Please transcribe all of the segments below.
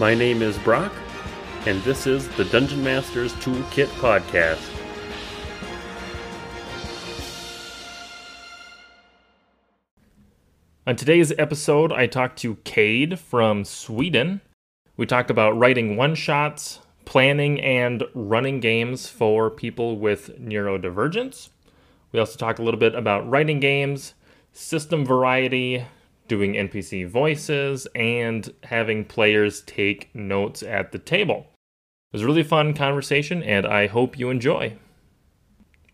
My name is Brock, and this is the Dungeon Masters Toolkit Podcast. On today's episode, I talked to Cade from Sweden. We talked about writing one shots, planning and running games for people with neurodivergence. We also talk a little bit about writing games, system variety, doing NPC voices, and having players take notes at the table. It was a really fun conversation, and I hope you enjoy.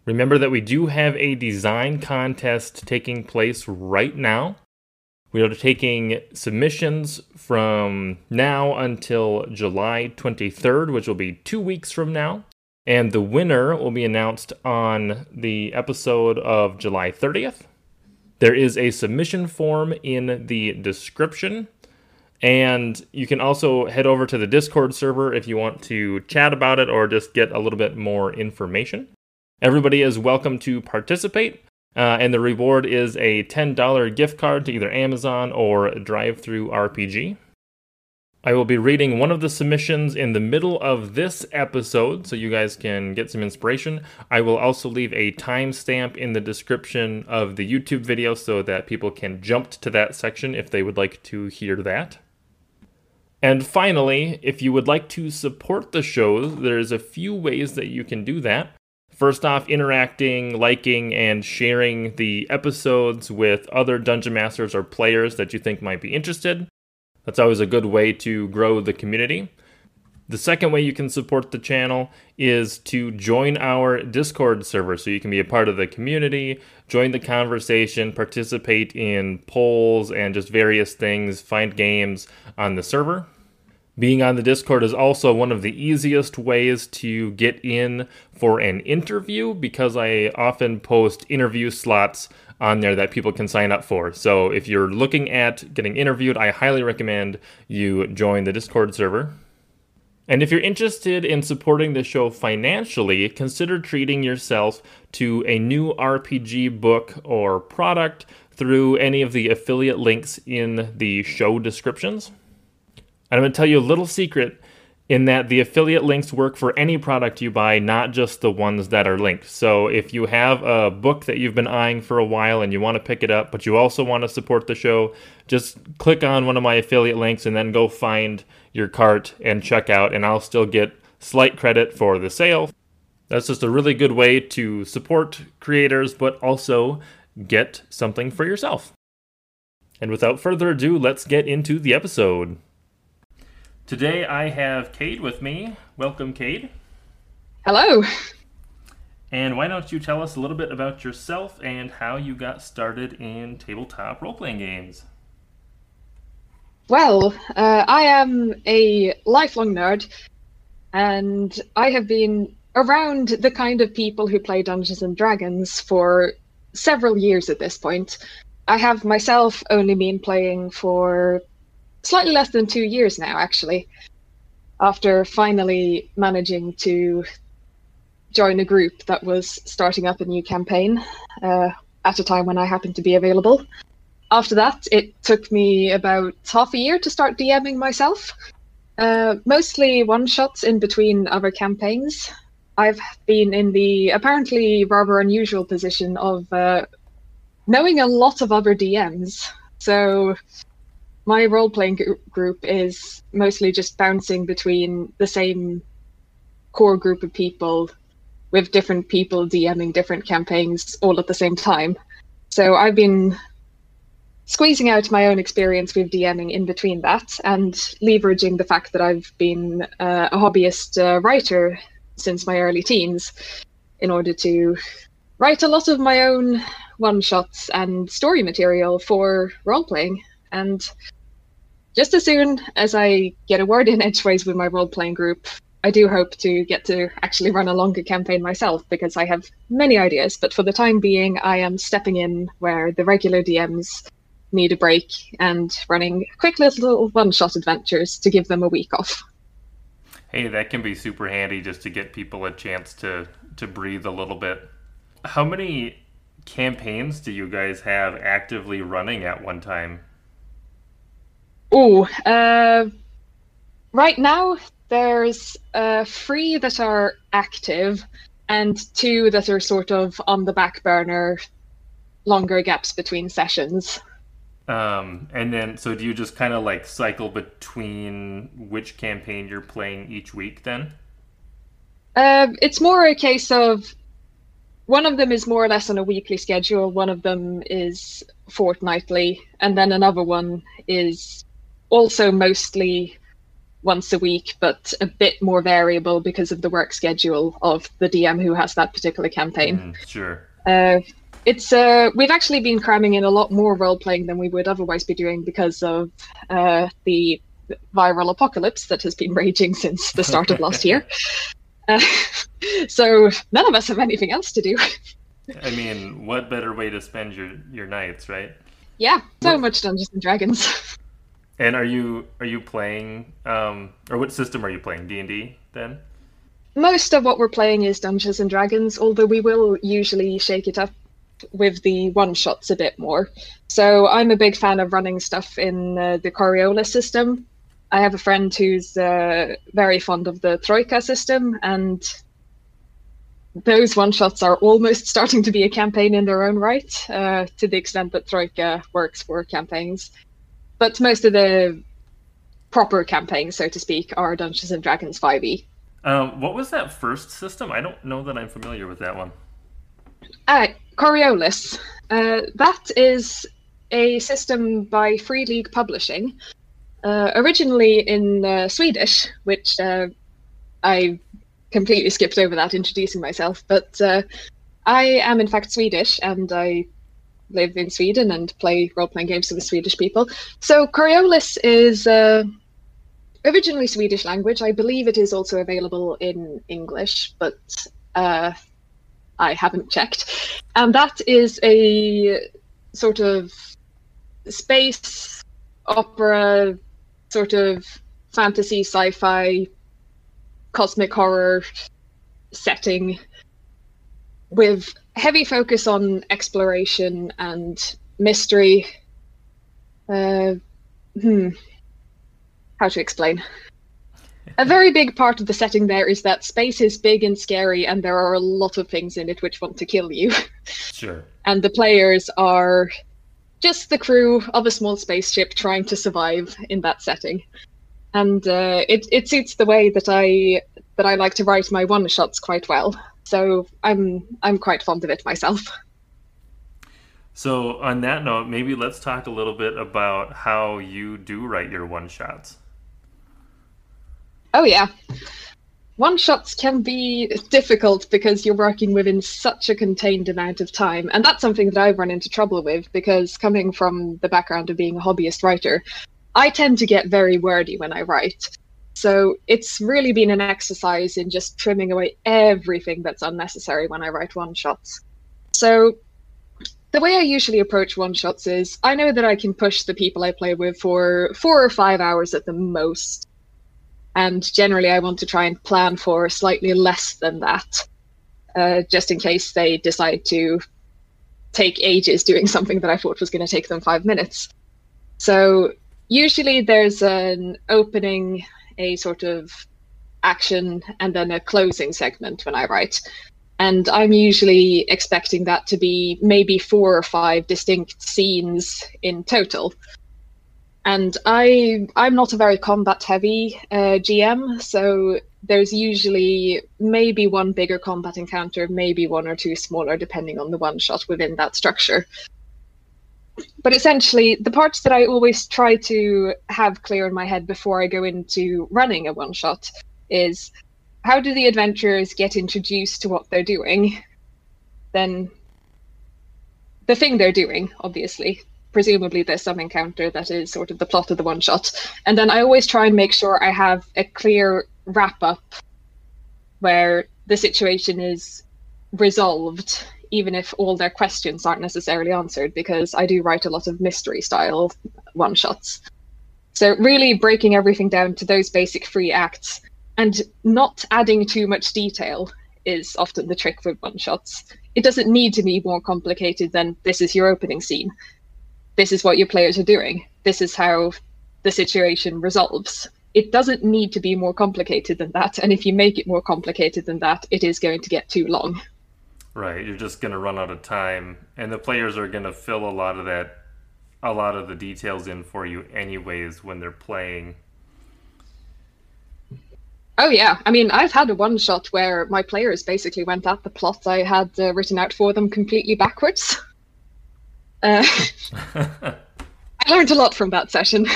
Remember that we do have a design contest taking place right now. We are taking submissions from now until July 23rd, which will be two weeks from now. And the winner will be announced on the episode of July 30th. There is a submission form in the description. And you can also head over to the Discord server if you want to chat about it or just get a little bit more information. Everybody is welcome to participate. Uh, and the reward is a $10 gift card to either Amazon or DriveThruRPG. I will be reading one of the submissions in the middle of this episode so you guys can get some inspiration. I will also leave a timestamp in the description of the YouTube video so that people can jump to that section if they would like to hear that. And finally, if you would like to support the show, there's a few ways that you can do that. First off, interacting, liking, and sharing the episodes with other dungeon masters or players that you think might be interested. That's always a good way to grow the community. The second way you can support the channel is to join our Discord server so you can be a part of the community, join the conversation, participate in polls and just various things, find games on the server. Being on the Discord is also one of the easiest ways to get in for an interview because I often post interview slots on there that people can sign up for. So if you're looking at getting interviewed, I highly recommend you join the Discord server. And if you're interested in supporting the show financially, consider treating yourself to a new RPG book or product through any of the affiliate links in the show descriptions. And I'm going to tell you a little secret in that the affiliate links work for any product you buy, not just the ones that are linked. So if you have a book that you've been eyeing for a while and you want to pick it up, but you also want to support the show, just click on one of my affiliate links and then go find your cart and check out, and I'll still get slight credit for the sale. That's just a really good way to support creators, but also get something for yourself. And without further ado, let's get into the episode. Today I have Cade with me. Welcome, Cade. Hello. And why don't you tell us a little bit about yourself and how you got started in tabletop role playing games? Well, uh, I am a lifelong nerd, and I have been around the kind of people who play Dungeons and Dragons for several years at this point. I have myself only been playing for slightly less than two years now, actually, after finally managing to join a group that was starting up a new campaign uh, at a time when I happened to be available. After that, it took me about half a year to start DMing myself, uh, mostly one shots in between other campaigns. I've been in the apparently rather unusual position of uh, knowing a lot of other DMs. So my role playing group is mostly just bouncing between the same core group of people with different people DMing different campaigns all at the same time. So I've been squeezing out my own experience with DMing in between that and leveraging the fact that I've been uh, a hobbyist uh, writer since my early teens in order to write a lot of my own one shots and story material for role playing. And just as soon as I get a word in edgeways with my role playing group, I do hope to get to actually run a longer campaign myself because I have many ideas. But for the time being, I am stepping in where the regular DMs need a break and running quick little one shot adventures to give them a week off. Hey, that can be super handy just to get people a chance to to breathe a little bit. How many campaigns do you guys have actively running at one time? Oh, uh, right now, there's uh, three that are active and two that are sort of on the back burner, longer gaps between sessions. Um, and then, so do you just kind of like cycle between which campaign you're playing each week then? Uh, it's more a case of one of them is more or less on a weekly schedule, one of them is fortnightly, and then another one is also mostly once a week, but a bit more variable because of the work schedule of the DM who has that particular campaign. Mm, sure. Uh, it's uh, we've actually been cramming in a lot more role playing than we would otherwise be doing because of uh, the viral apocalypse that has been raging since the start of last year. Uh, so none of us have anything else to do. I mean, what better way to spend your your nights, right? Yeah, so what? much Dungeons and Dragons. And are you are you playing um, or what system are you playing? D and D then? Most of what we're playing is Dungeons and Dragons, although we will usually shake it up with the one shots a bit more. So I'm a big fan of running stuff in uh, the Coriolis system. I have a friend who's uh, very fond of the Troika system, and those one shots are almost starting to be a campaign in their own right, uh, to the extent that Troika works for campaigns but most of the proper campaigns, so to speak, are Dungeons and Dragons 5e. Um, what was that first system? I don't know that I'm familiar with that one. Uh, Coriolis. Uh, that is a system by Free League Publishing, uh, originally in uh, Swedish, which uh, I completely skipped over that introducing myself. But uh, I am in fact Swedish, and I live in Sweden and play role playing games with Swedish people. So Coriolis is uh, originally Swedish language. I believe it is also available in English, but uh, I haven't checked. And that is a sort of space opera, sort of fantasy, sci fi, cosmic horror setting with heavy focus on exploration and mystery. Uh, hmm. How to explain? A very big part of the setting there is that space is big and scary, and there are a lot of things in it which want to kill you. Sure. and the players are just the crew of a small spaceship trying to survive in that setting. And uh, it it suits the way that I that I like to write my one shots quite well. So I'm I'm quite fond of it myself. So on that note, maybe let's talk a little bit about how you do write your one shots. Oh yeah. One shots can be difficult because you're working within such a contained amount of time. And that's something that I've run into trouble with because coming from the background of being a hobbyist writer, I tend to get very wordy when I write. So it's really been an exercise in just trimming away everything that's unnecessary when I write one shots. So the way I usually approach one shots is I know that I can push the people I play with for four or five hours at the most. And generally, I want to try and plan for slightly less than that, uh, just in case they decide to take ages doing something that I thought was going to take them five minutes. So usually there's an opening a sort of action and then a closing segment when I write. And I'm usually expecting that to be maybe four or five distinct scenes in total. And I I'm not a very combat heavy uh, GM, so there's usually maybe one bigger combat encounter, maybe one or two smaller, depending on the one shot within that structure but essentially, the parts that I always try to have clear in my head before I go into running a one shot is how do the adventurers get introduced to what they're doing? Then the thing they're doing, obviously. Presumably, there's some encounter that is sort of the plot of the one shot. And then I always try and make sure I have a clear wrap up where the situation is resolved even if all their questions aren't necessarily answered, because I do write a lot of mystery style one shots. So, really breaking everything down to those basic three acts and not adding too much detail is often the trick with one shots. It doesn't need to be more complicated than this is your opening scene. This is what your players are doing. This is how the situation resolves. it doesn't need to be more complicated than that. And if you make it more complicated than that, it is going to get too long. Right. You're just going to run out of time. And the players are going to fill a lot of that, a lot of the details in for you, anyways, when they're playing. Oh, yeah. I mean, I've had a one shot where my players basically went at the plot I had uh, written out for them completely backwards. Uh, I learned a lot from that session.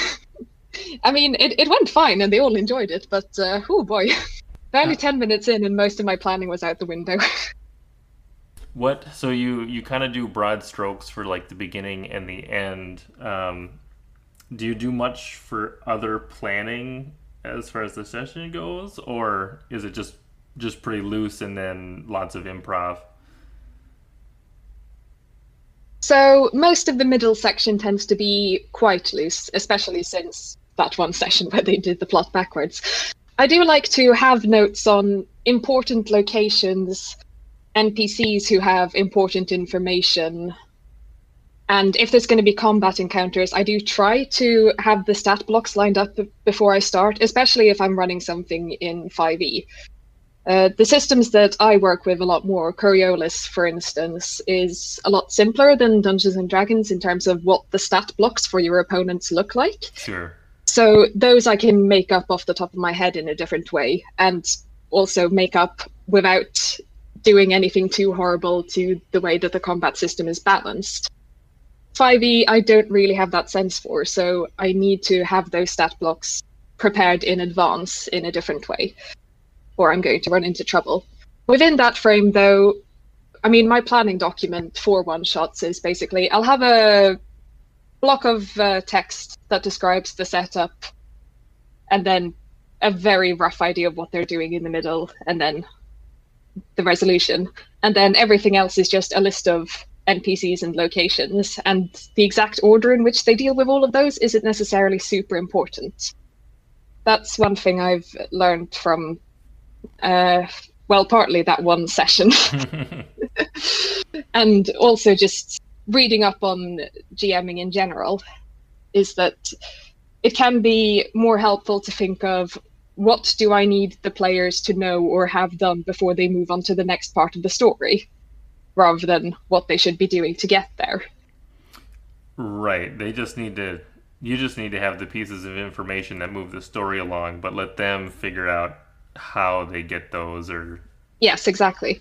I mean, it, it went fine and they all enjoyed it, but uh, oh boy, barely 10 minutes in and most of my planning was out the window. What, so you, you kind of do broad strokes for like the beginning and the end. Um, do you do much for other planning as far as the session goes, or is it just just pretty loose and then lots of improv? So most of the middle section tends to be quite loose, especially since that one session where they did the plot backwards. I do like to have notes on important locations, NPCs who have important information, and if there's going to be combat encounters, I do try to have the stat blocks lined up before I start, especially if I'm running something in 5e. Uh, the systems that I work with a lot more, Coriolis, for instance, is a lot simpler than Dungeons and Dragons in terms of what the stat blocks for your opponents look like. Sure. So those I can make up off the top of my head in a different way, and also make up without doing anything too horrible to the way that the combat system is balanced. 5e, I don't really have that sense for, so I need to have those stat blocks prepared in advance in a different way, or I'm going to run into trouble. Within that frame, though, I mean, my planning document for one shots is basically I'll have a block of uh, text that describes the setup, and then a very rough idea of what they're doing in the middle, and then the resolution. And then everything else is just a list of NPCs and locations, and the exact order in which they deal with all of those isn't necessarily super important. That's one thing I've learned from, uh, well, partly that one session, and also just reading up on GMing in general is that it can be more helpful to think of what do I need the players to know or have done before they move on to the next part of the story, rather than what they should be doing to get there. Right. They just need to. You just need to have the pieces of information that move the story along, but let them figure out how they get those or. Yes, exactly.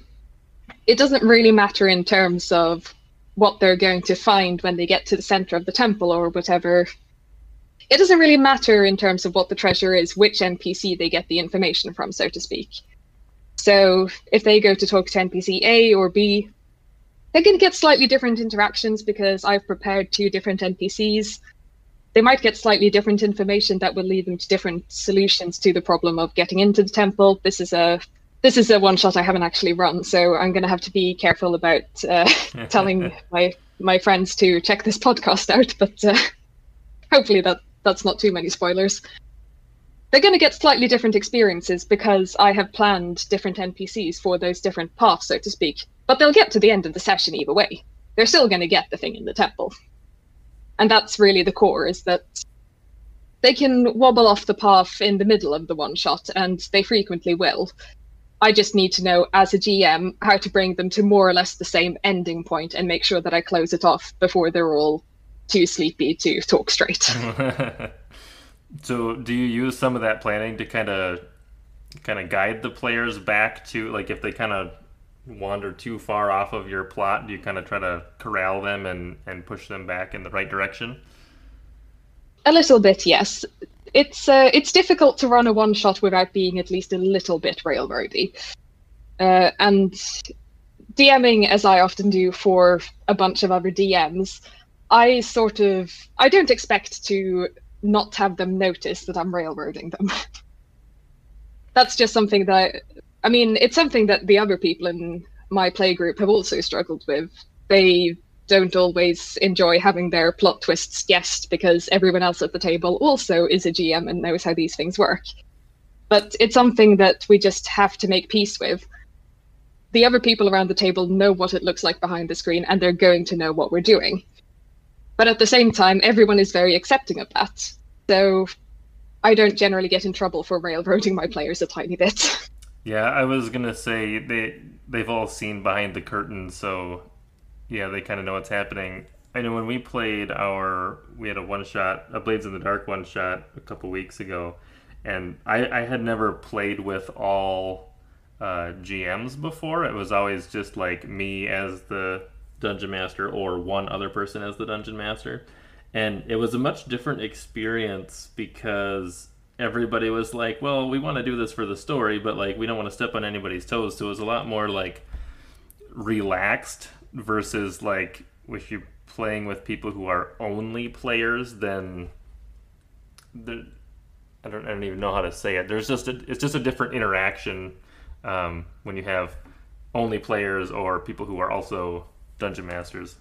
It doesn't really matter in terms of what they're going to find when they get to the center of the temple or whatever. It doesn't really matter in terms of what the treasure is, which NPC they get the information from, so to speak. So if they go to talk to NPC A or B, they're going to get slightly different interactions because I've prepared two different NPCs. They might get slightly different information that will lead them to different solutions to the problem of getting into the temple. This is a this is a one shot I haven't actually run, so I'm going to have to be careful about uh, telling my my friends to check this podcast out. But uh, hopefully that that's not too many spoilers. They're going to get slightly different experiences because I have planned different NPCs for those different paths, so to speak. But they'll get to the end of the session either way. They're still going to get the thing in the temple, and that's really the core: is that they can wobble off the path in the middle of the one shot, and they frequently will I just need to know as a GM how to bring them to more or less the same ending point and make sure that I close it off before they're all too sleepy to talk straight. so, do you use some of that planning to kind of kind of guide the players back to like if they kind of wander too far off of your plot, do you kind of try to corral them and and push them back in the right direction? A little bit, yes it's uh, it's difficult to run a one shot without being at least a little bit railroady. Uh, and DMing, as I often do for a bunch of other DMs, I sort of I don't expect to not have them notice that I'm railroading them. That's just something that I mean, it's something that the other people in my playgroup have also struggled with. They don't always enjoy having their plot twists guessed because everyone else at the table also is a GM and knows how these things work. But it's something that we just have to make peace with. The other people around the table know what it looks like behind the screen and they're going to know what we're doing. But at the same time, everyone is very accepting of that. So I don't generally get in trouble for railroading my players a tiny bit. Yeah, I was gonna say they they've all seen behind the curtain, so yeah, they kind of know what's happening. I know when we played our, we had a one shot, a Blades in the Dark one shot a couple weeks ago, and I, I had never played with all uh, GMs before. It was always just like me as the dungeon master or one other person as the dungeon master. And it was a much different experience because everybody was like, well, we want to do this for the story, but like we don't want to step on anybody's toes. So it was a lot more like relaxed versus like if you're playing with people who are only players, then the, I don't I don't even know how to say it. There's just a it's just a different interaction um, when you have only players or people who are also dungeon masters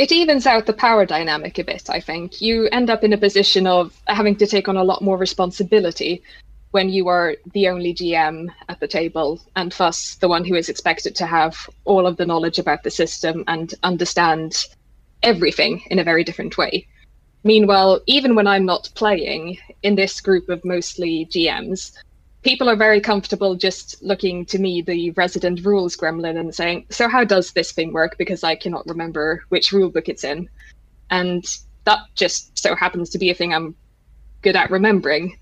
it evens out the power dynamic a bit, I think. You end up in a position of having to take on a lot more responsibility when you are the only GM at the table and thus the one who is expected to have all of the knowledge about the system and understand everything in a very different way. Meanwhile, even when I'm not playing in this group of mostly GMs, people are very comfortable just looking to me, the resident rules gremlin, and saying, "So how does this thing work?" Because I cannot remember which rule book it's in, and that just so happens to be a thing I'm good at remembering.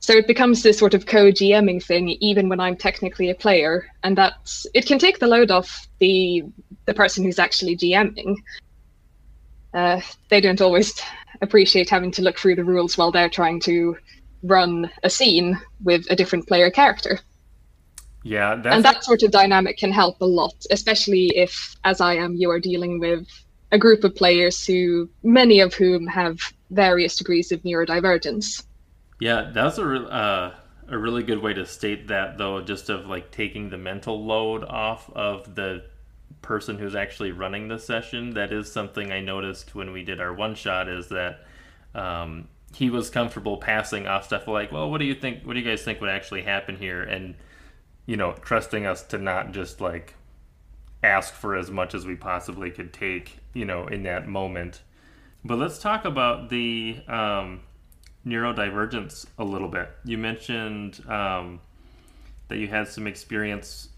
So it becomes this sort of co-GMing thing, even when I'm technically a player, and that's it can take the load off the the person who's actually GMing. Uh, they don't always appreciate having to look through the rules while they're trying to run a scene with a different player character. Yeah, and that sort of dynamic can help a lot, especially if, as I am, you are dealing with a group of players who, many of whom have various degrees of neurodivergence. Yeah, that's a uh, a really good way to state that, though, just of like taking the mental load off of the person who's actually running the session. That is something I noticed when we did our one shot. Is that um, he was comfortable passing off stuff like, well, what do you think? What do you guys think would actually happen here? And you know, trusting us to not just like ask for as much as we possibly could take, you know, in that moment. But let's talk about the um, neurodivergence a little bit. You mentioned um, that you had some experience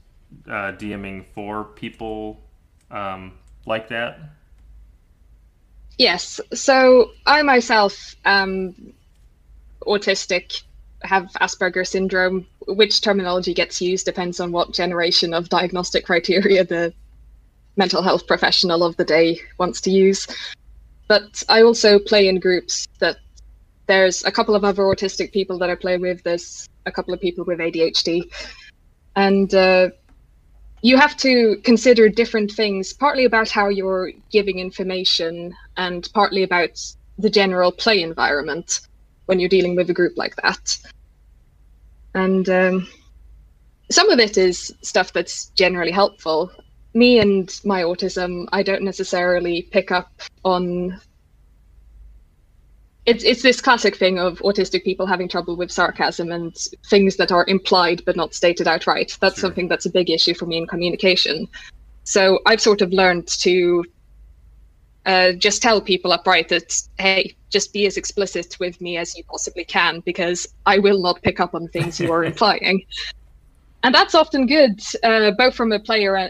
uh, DMing for people um, like that. Yes. So I myself autistic, have Asperger syndrome. Which terminology gets used depends on what generation of diagnostic criteria the mental health professional of the day wants to use. But I also play in groups that there's a couple of other autistic people that I play with. There's a couple of people with ADHD. And uh, you have to consider different things, partly about how you're giving information and partly about the general play environment when you're dealing with a group like that. And um, some of it is stuff that's generally helpful. Me and my autism, I don't necessarily pick up on it's it's this classic thing of autistic people having trouble with sarcasm and things that are implied but not stated outright. That's sure. something that's a big issue for me in communication. So I've sort of learned to uh, just tell people upright that hey, just be as explicit with me as you possibly can because I will not pick up on things you are implying. And that's often good, uh, both from a player uh,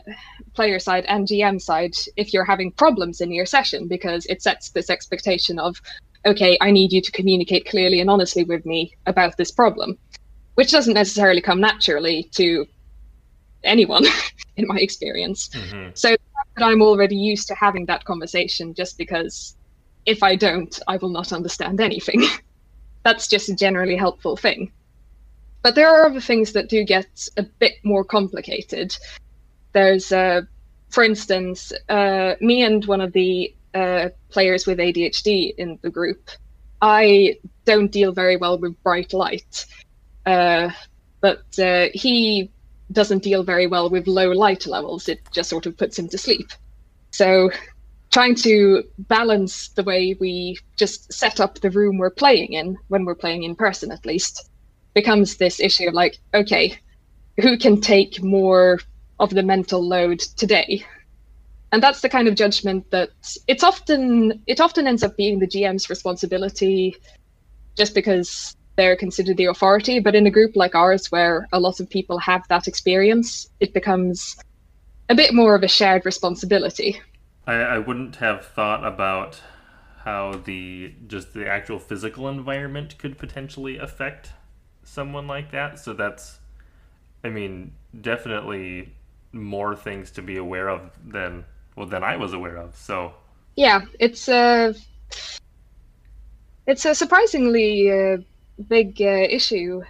player side and GM side, if you're having problems in your session, because it sets this expectation of okay, I need you to communicate clearly and honestly with me about this problem, which doesn't necessarily come naturally to anyone in my experience. Mm-hmm. So I'm already used to having that conversation just because if I don't, I will not understand anything. That's just a generally helpful thing. But there are other things that do get a bit more complicated. There's, uh, for instance, uh, me and one of the uh, players with ADHD in the group, I don't deal very well with bright light. Uh, but uh, he doesn't deal very well with low light levels. It just sort of puts him to sleep. So trying to balance the way we just set up the room we're playing in, when we're playing in person at least, becomes this issue of like, okay, who can take more of the mental load today? And that's the kind of judgment that it's often it often ends up being the GM's responsibility just because they're considered the authority. But in a group like ours, where a lot of people have that experience, it becomes a bit more of a shared responsibility. I, I wouldn't have thought about how the just the actual physical environment could potentially affect someone like that. So that's, I mean, definitely more things to be aware of than well than I was aware of. So yeah, it's a it's a surprisingly uh, big uh, issue.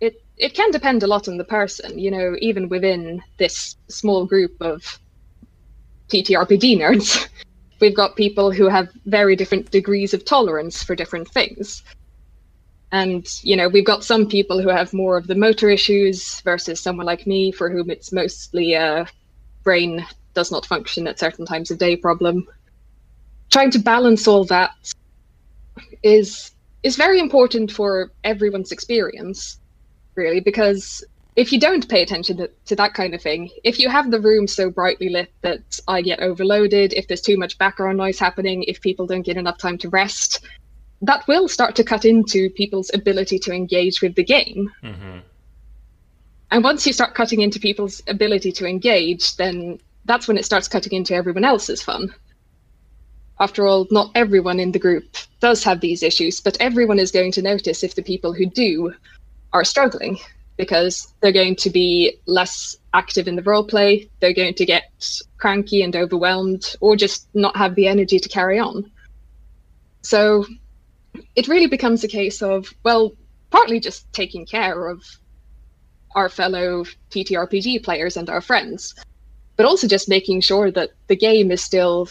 It it can depend a lot on the person, you know, even within this small group of TTRPG nerds. We've got people who have very different degrees of tolerance for different things. And, you know, we've got some people who have more of the motor issues versus someone like me for whom it's mostly a brain does not function at certain times of day problem. Trying to balance all that is is very important for everyone's experience, really, because if you don't pay attention to, to, that kind of thing, if you have the room so brightly lit that I get overloaded, if there's too much background noise happening, if people don't get enough time to rest, that will start to cut into people's ability to engage with the game. Mm-hmm. And once you start cutting into people's ability to engage, then that's when it starts cutting into everyone else's fun. After all, not everyone in the group does have these issues, but everyone is going to notice if the people who do are struggling because they're going to be less active in the role play, they're going to get cranky and overwhelmed, or just not have the energy to carry on. So it really becomes a case of, well, partly just taking care of our fellow TTRPG players and our friends, but also just making sure that the game is still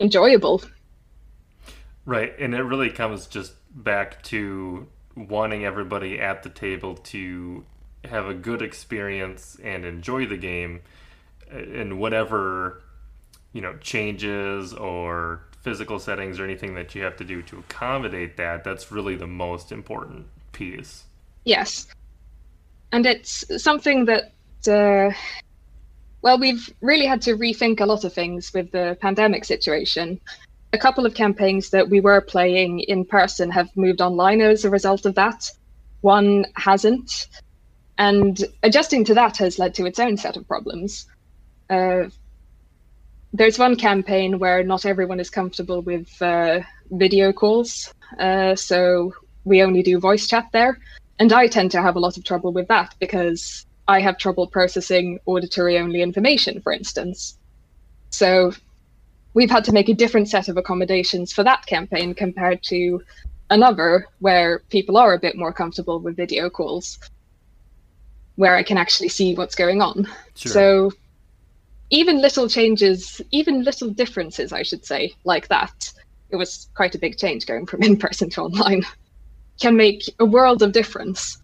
enjoyable. Right, and it really comes just back to wanting everybody at the table to have a good experience and enjoy the game and whatever you know changes or physical settings or anything that you have to do to accommodate that that's really the most important piece yes and it's something that uh, well we've really had to rethink a lot of things with the pandemic situation a couple of campaigns that we were playing in person have moved online as a result of that. One hasn't. And adjusting to that has led to its own set of problems. Uh, there's one campaign where not everyone is comfortable with uh, video calls, uh, so we only do voice chat there. And I tend to have a lot of trouble with that because I have trouble processing auditory only information, for instance. So we've had to make a different set of accommodations for that campaign compared to another where people are a bit more comfortable with video calls where I can actually see what's going on. Sure. So even little changes, even little differences, I should say, like that, it was quite a big change going from in person to online, can make a world of difference.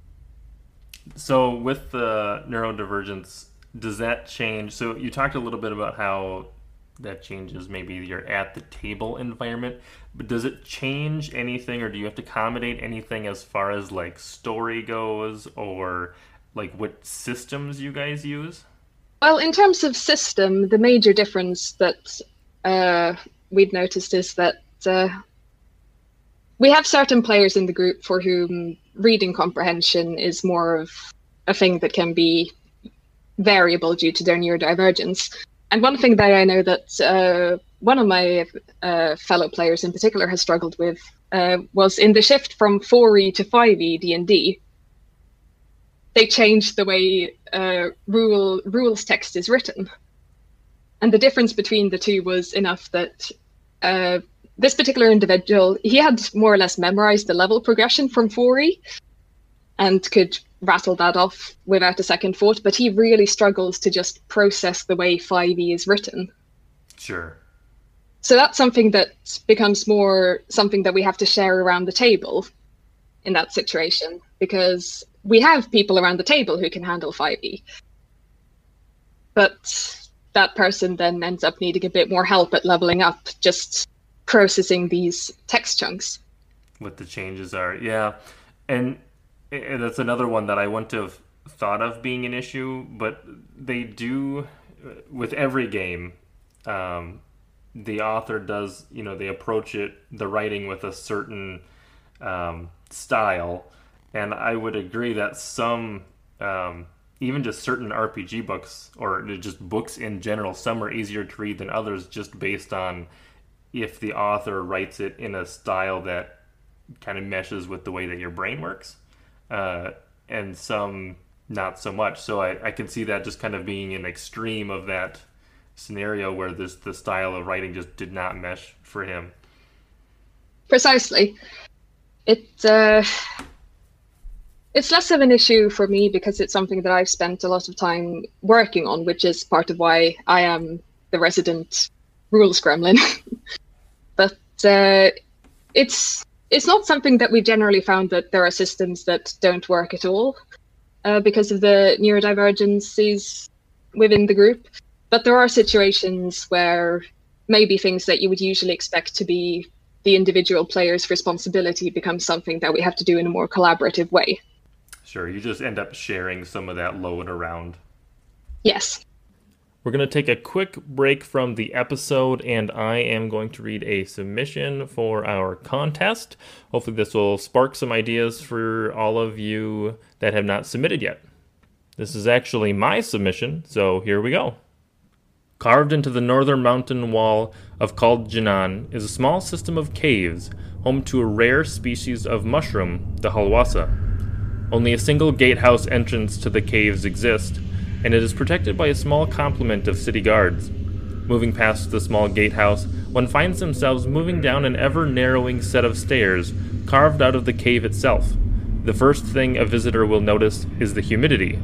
So with the neurodivergence, does that change? So you talked a little bit about how that changes maybe your at the table environment but does it change anything or do you have to accommodate anything as far as like story goes or like what systems you guys use well in terms of system the major difference that uh, we've noticed is that uh, we have certain players in the group for whom reading comprehension is more of a thing that can be variable due to their neurodivergence and one thing that I know that uh, one of my uh, fellow players in particular has struggled with uh, was in the shift from 4e to 5e D&D. They changed the way uh, rule rules text is written, and the difference between the two was enough that uh, this particular individual he had more or less memorized the level progression from 4e, and could rattle that off without a second thought, but he really struggles to just process the way 5e is written. Sure. So that's something that becomes more something that we have to share around the table in that situation because we have people around the table who can handle 5e. But that person then ends up needing a bit more help at leveling up, just processing these text chunks. What the changes are, yeah. And and that's another one that I wouldn't have thought of being an issue, but they do with every game. Um, the author does, you know, they approach it the writing with a certain um, style, and I would agree that some, um, even just certain RPG books or just books in general, some are easier to read than others, just based on if the author writes it in a style that kind of meshes with the way that your brain works, uh, and some not so much. So I, I can see that just kind of being an extreme of that scenario where this the style of writing just did not mesh for him. Precisely. It uh, it's less of an issue for me because it's something that I've spent a lot of time working on, which is part of why I am the resident rules gremlin. but uh, it's it's not something that we generally found that there are systems that don't work at all uh, because of the neurodivergencies within the group. But there are situations where maybe things that you would usually expect to be the individual player's responsibility becomes something that we have to do in a more collaborative way. Sure, you just end up sharing some of that load around. Yes. We're going to take a quick break from the episode, and I am going to read a submission for our contest. Hopefully, this will spark some ideas for all of you that have not submitted yet. This is actually my submission, so here we go. Carved into the northern mountain wall of Kald Jinan is a small system of caves, home to a rare species of mushroom, the halwasa. Only a single gatehouse entrance to the caves exists, and it is protected by a small complement of city guards. Moving past the small gatehouse, one finds themselves moving down an ever narrowing set of stairs carved out of the cave itself. The first thing a visitor will notice is the humidity.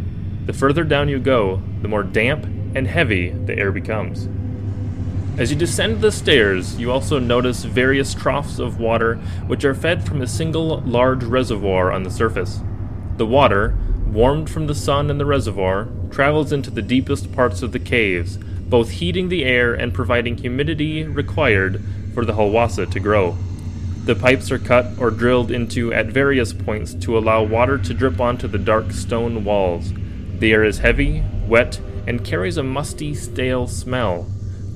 The further down you go, the more damp and heavy the air becomes. As you descend the stairs, you also notice various troughs of water which are fed from a single large reservoir on the surface. The water, warmed from the sun in the reservoir, travels into the deepest parts of the caves, both heating the air and providing humidity required for the halwasa to grow. The pipes are cut or drilled into at various points to allow water to drip onto the dark stone walls. The air is heavy, wet, and carries a musty, stale smell.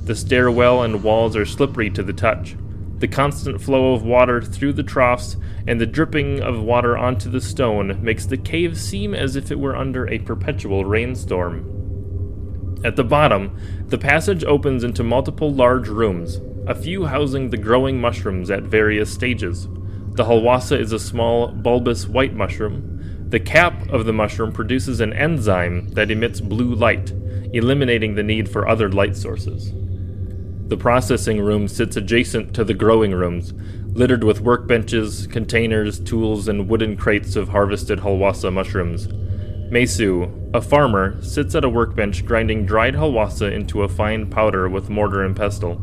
The stairwell and walls are slippery to the touch. The constant flow of water through the troughs and the dripping of water onto the stone makes the cave seem as if it were under a perpetual rainstorm. At the bottom, the passage opens into multiple large rooms, a few housing the growing mushrooms at various stages. The halwasa is a small, bulbous white mushroom. The cap of the mushroom produces an enzyme that emits blue light, eliminating the need for other light sources. The processing room sits adjacent to the growing rooms, littered with workbenches, containers, tools, and wooden crates of harvested halwasa mushrooms. Mesu, a farmer, sits at a workbench grinding dried halwasa into a fine powder with mortar and pestle.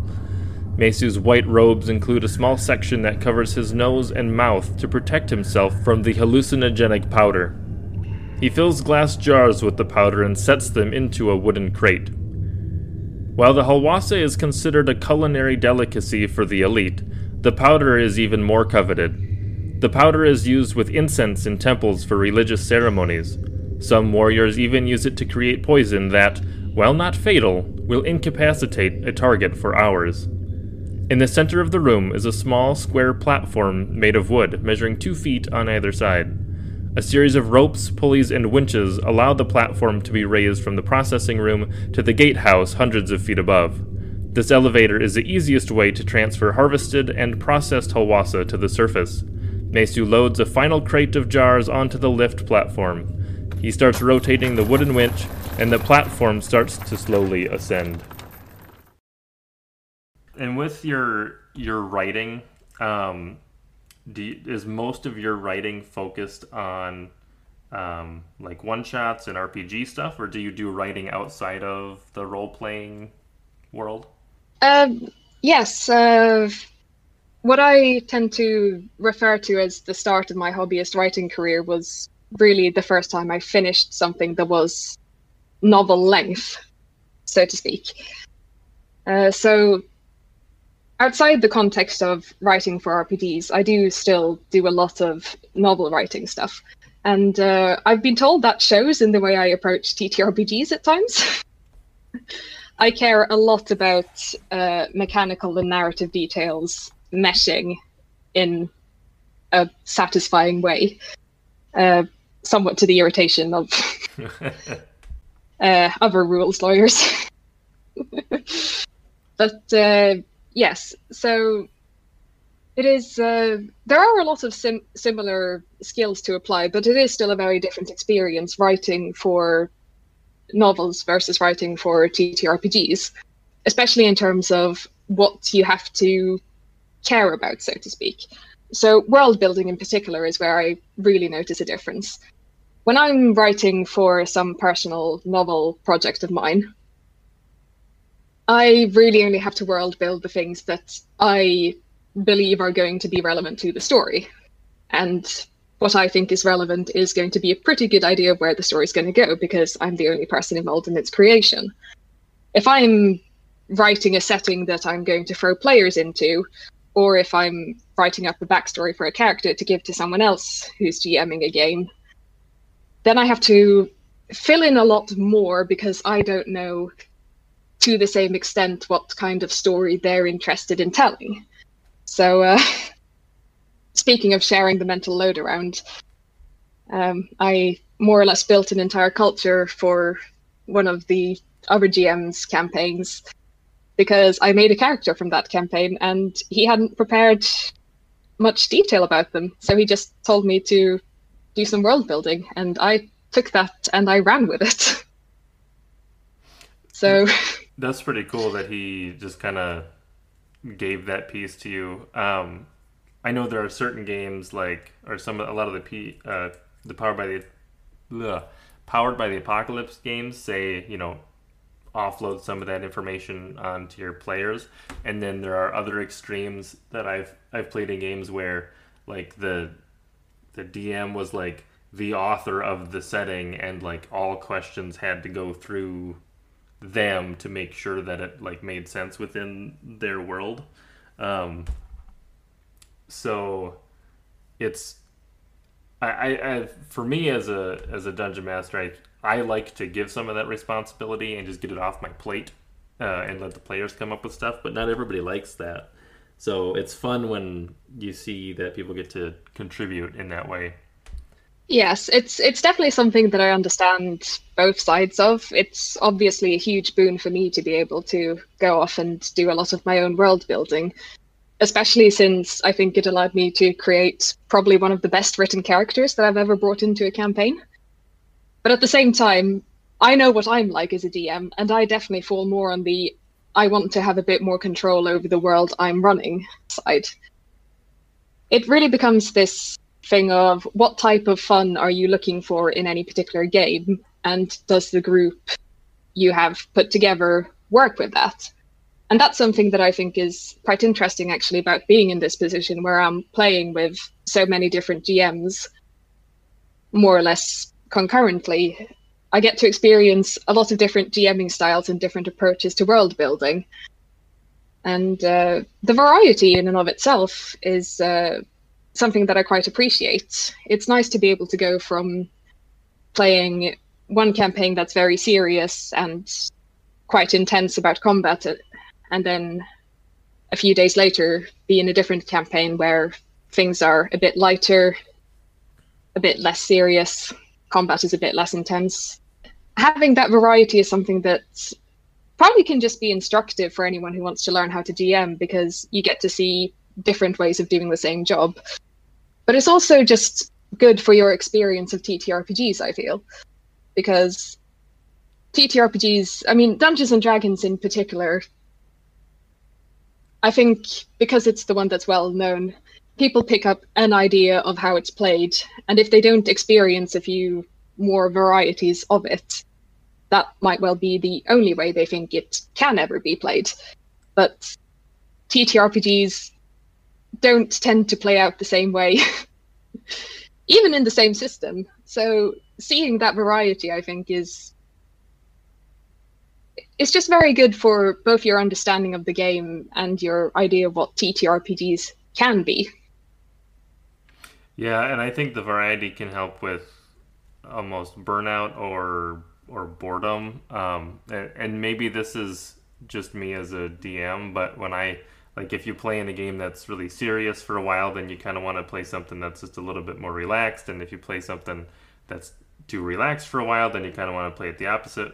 Mesu's white robes include a small section that covers his nose and mouth to protect himself from the hallucinogenic powder. He fills glass jars with the powder and sets them into a wooden crate. While the halwasa is considered a culinary delicacy for the elite, the powder is even more coveted. The powder is used with incense in temples for religious ceremonies. Some warriors even use it to create poison that, while not fatal, will incapacitate a target for hours. In the center of the room is a small square platform made of wood, measuring two feet on either side. A series of ropes, pulleys, and winches allow the platform to be raised from the processing room to the gatehouse hundreds of feet above. This elevator is the easiest way to transfer harvested and processed halwasa to the surface. Mesu loads a final crate of jars onto the lift platform. He starts rotating the wooden winch, and the platform starts to slowly ascend. And with your your writing, um, you, is most of your writing focused on um, like one shots and RPG stuff, or do you do writing outside of the role playing world? Um, yes. Uh, what I tend to refer to as the start of my hobbyist writing career was really the first time I finished something that was novel length, so to speak. Uh, so outside the context of writing for RPGs, I do still do a lot of novel writing stuff. And uh, I've been told that shows in the way I approach TTRPGs at times. I care a lot about uh, mechanical and narrative details meshing in a satisfying way, uh, somewhat to the irritation of uh, other rules lawyers. but uh, yes, so it is. Uh, there are a lot of sim- similar skills to apply, but it is still a very different experience writing for novels versus writing for TTRPGs, especially in terms of what you have to care about, so to speak. So, world building in particular is where I really notice a difference. When I'm writing for some personal novel project of mine, I really only have to world build the things that I believe are going to be relevant to the story. And what I think is relevant is going to be a pretty good idea of where the story is going to go because I'm the only person involved in its creation. If I'm writing a setting that I'm going to throw players into, or if I'm writing up a backstory for a character to give to someone else who's GMing a game, then I have to fill in a lot more because I don't know to the same extent what kind of story they're interested in telling. So, uh, speaking of sharing the mental load around, um, I more or less built an entire culture for one of the other GM's campaigns because I made a character from that campaign and he hadn't prepared much detail about them. So he just told me to do some world building and I took that and I ran with it. so that's pretty cool that he just kind of gave that piece to you. Um, I know there are certain games like, or some a lot of the P, uh, the powered by the, powered by the apocalypse games say you know offload some of that information onto your players, and then there are other extremes that I've I've played in games where like the the DM was like the author of the setting and like all questions had to go through them to make sure that it like made sense within their world. Um, so it's I, I, for me as a as a dungeon master, I I like to give some of that responsibility and just get it off my plate uh, and let the players come up with stuff. But not everybody likes that, so it's fun when you see that people get to contribute in that way. Yes, it's it's definitely something that I understand both sides of. It's obviously a huge boon for me to be able to go off and do a lot of my own world building, especially since I think it allowed me to create probably one of the best written characters that I've ever brought into a campaign. But at the same time, I know what I'm like as a DM, and I definitely fall more on the I want to have a bit more control over the world I'm running side. It really becomes this thing of what type of fun are you looking for in any particular game? And does the group you have put together work with that? And that's something that i think is quite interesting actually about being in this position where i'm playing with so many different gms more or less concurrently. I get to experience a lot of different gming styles and different approaches to world building. And uh, the variety in and of itself is uh, something that I quite appreciate. It's nice to be able to go from playing one campaign that's very serious and quite intense about combat, uh, and then a few days later be in a different campaign where things are a bit lighter, a bit less serious, combat is a bit less intense. Having that variety is something that probably can just be instructive for anyone who wants to learn how to DM because you get to see different ways of doing the same job but it's also just good for your experience of TTRPGs, I feel. Because TTRPGs, I mean, Dungeons and Dragons in particular, I think because it's the one that's well known, people pick up an idea of how it's played. And if they don't experience a few more varieties of it, that might well be the only way they think it can ever be played. But TTRPGs don't tend to play out the same way, even in the same system. So seeing that variety, I think, is it's just very good for both your understanding of the game and your idea of what TTRPGs can be. Yeah, and I think the variety can help with almost burnout or or boredom. Um, and, and maybe this is just me as a DM, but when I like if you play in a game that's really serious for a while, then you kind of want to play something that's just a little bit more relaxed. And if you play something that's too relaxed for a while, then you kind of want to play it the opposite.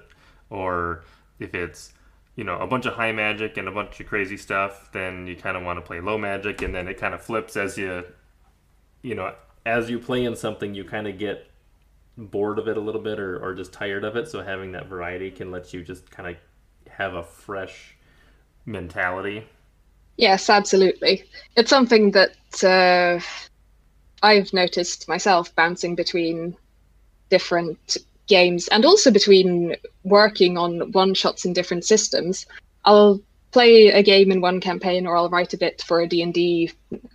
Or if it's you know a bunch of high magic and a bunch of crazy stuff, then you kind of want to play low magic, and then it kind of flips as you you know as you play in something, you kind of get bored of it a little bit or, or just tired of it. So having that variety can let you just kind of have a fresh mentality Yes, absolutely. It's something that uh, I've noticed myself bouncing between different games and also between working on one shots in different systems. I'll play a game in one campaign or I'll write a bit for a D&D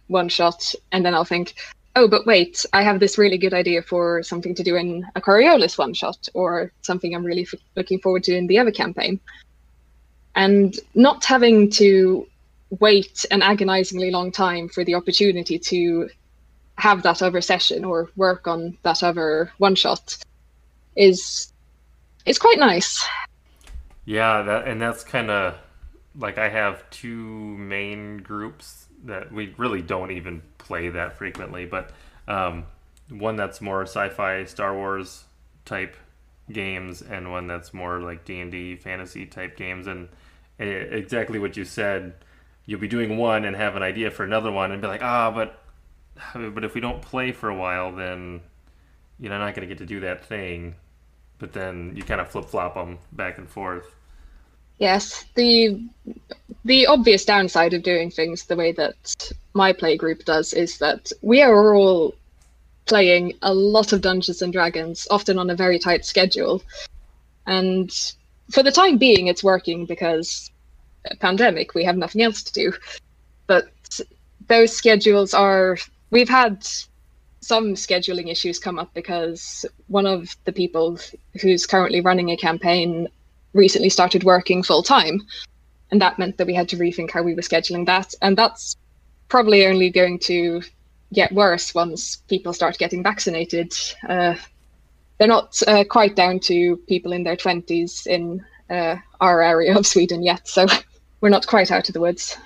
one shot and then I'll think, oh, but wait, I have this really good idea for something to do in a Coriolis one shot or something I'm really f- looking forward to in the other campaign. And not having to wait an agonizingly long time for the opportunity to have that other session or work on that other one shot is is quite nice. Yeah, that and that's kind of like I have two main groups that we really don't even play that frequently, but um, one that's more sci-fi, Star Wars type games, and one that's more like D and D fantasy type games, and eh, exactly what you said you'll be doing one and have an idea for another one and be like, ah, but but if we don't play for a while, then you know, I'm not going to get to do that thing. But then you kind of flip flop them back and forth. Yes, the the obvious downside of doing things the way that my play group does is that we are all playing a lot of Dungeons and Dragons, often on a very tight schedule. And for the time being, it's working because pandemic, we have nothing else to do. But those schedules are, we've had some scheduling issues come up because one of the people who's currently running a campaign recently started working full time. And that meant that we had to rethink how we were scheduling that. And that's probably only going to get worse once people start getting vaccinated. Uh, they're not uh, quite down to people in their 20s in uh, our area of Sweden yet. So we're not quite out of the woods.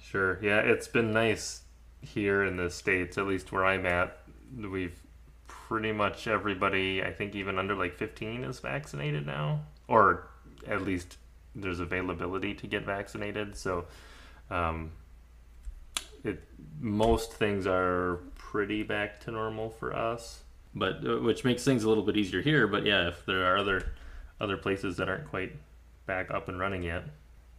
Sure. Yeah, it's been nice here in the states, at least where I'm at. We've pretty much everybody, I think, even under like 15, is vaccinated now, or at least there's availability to get vaccinated. So, um, it most things are pretty back to normal for us, but uh, which makes things a little bit easier here. But yeah, if there are other other places that aren't quite back up and running yet.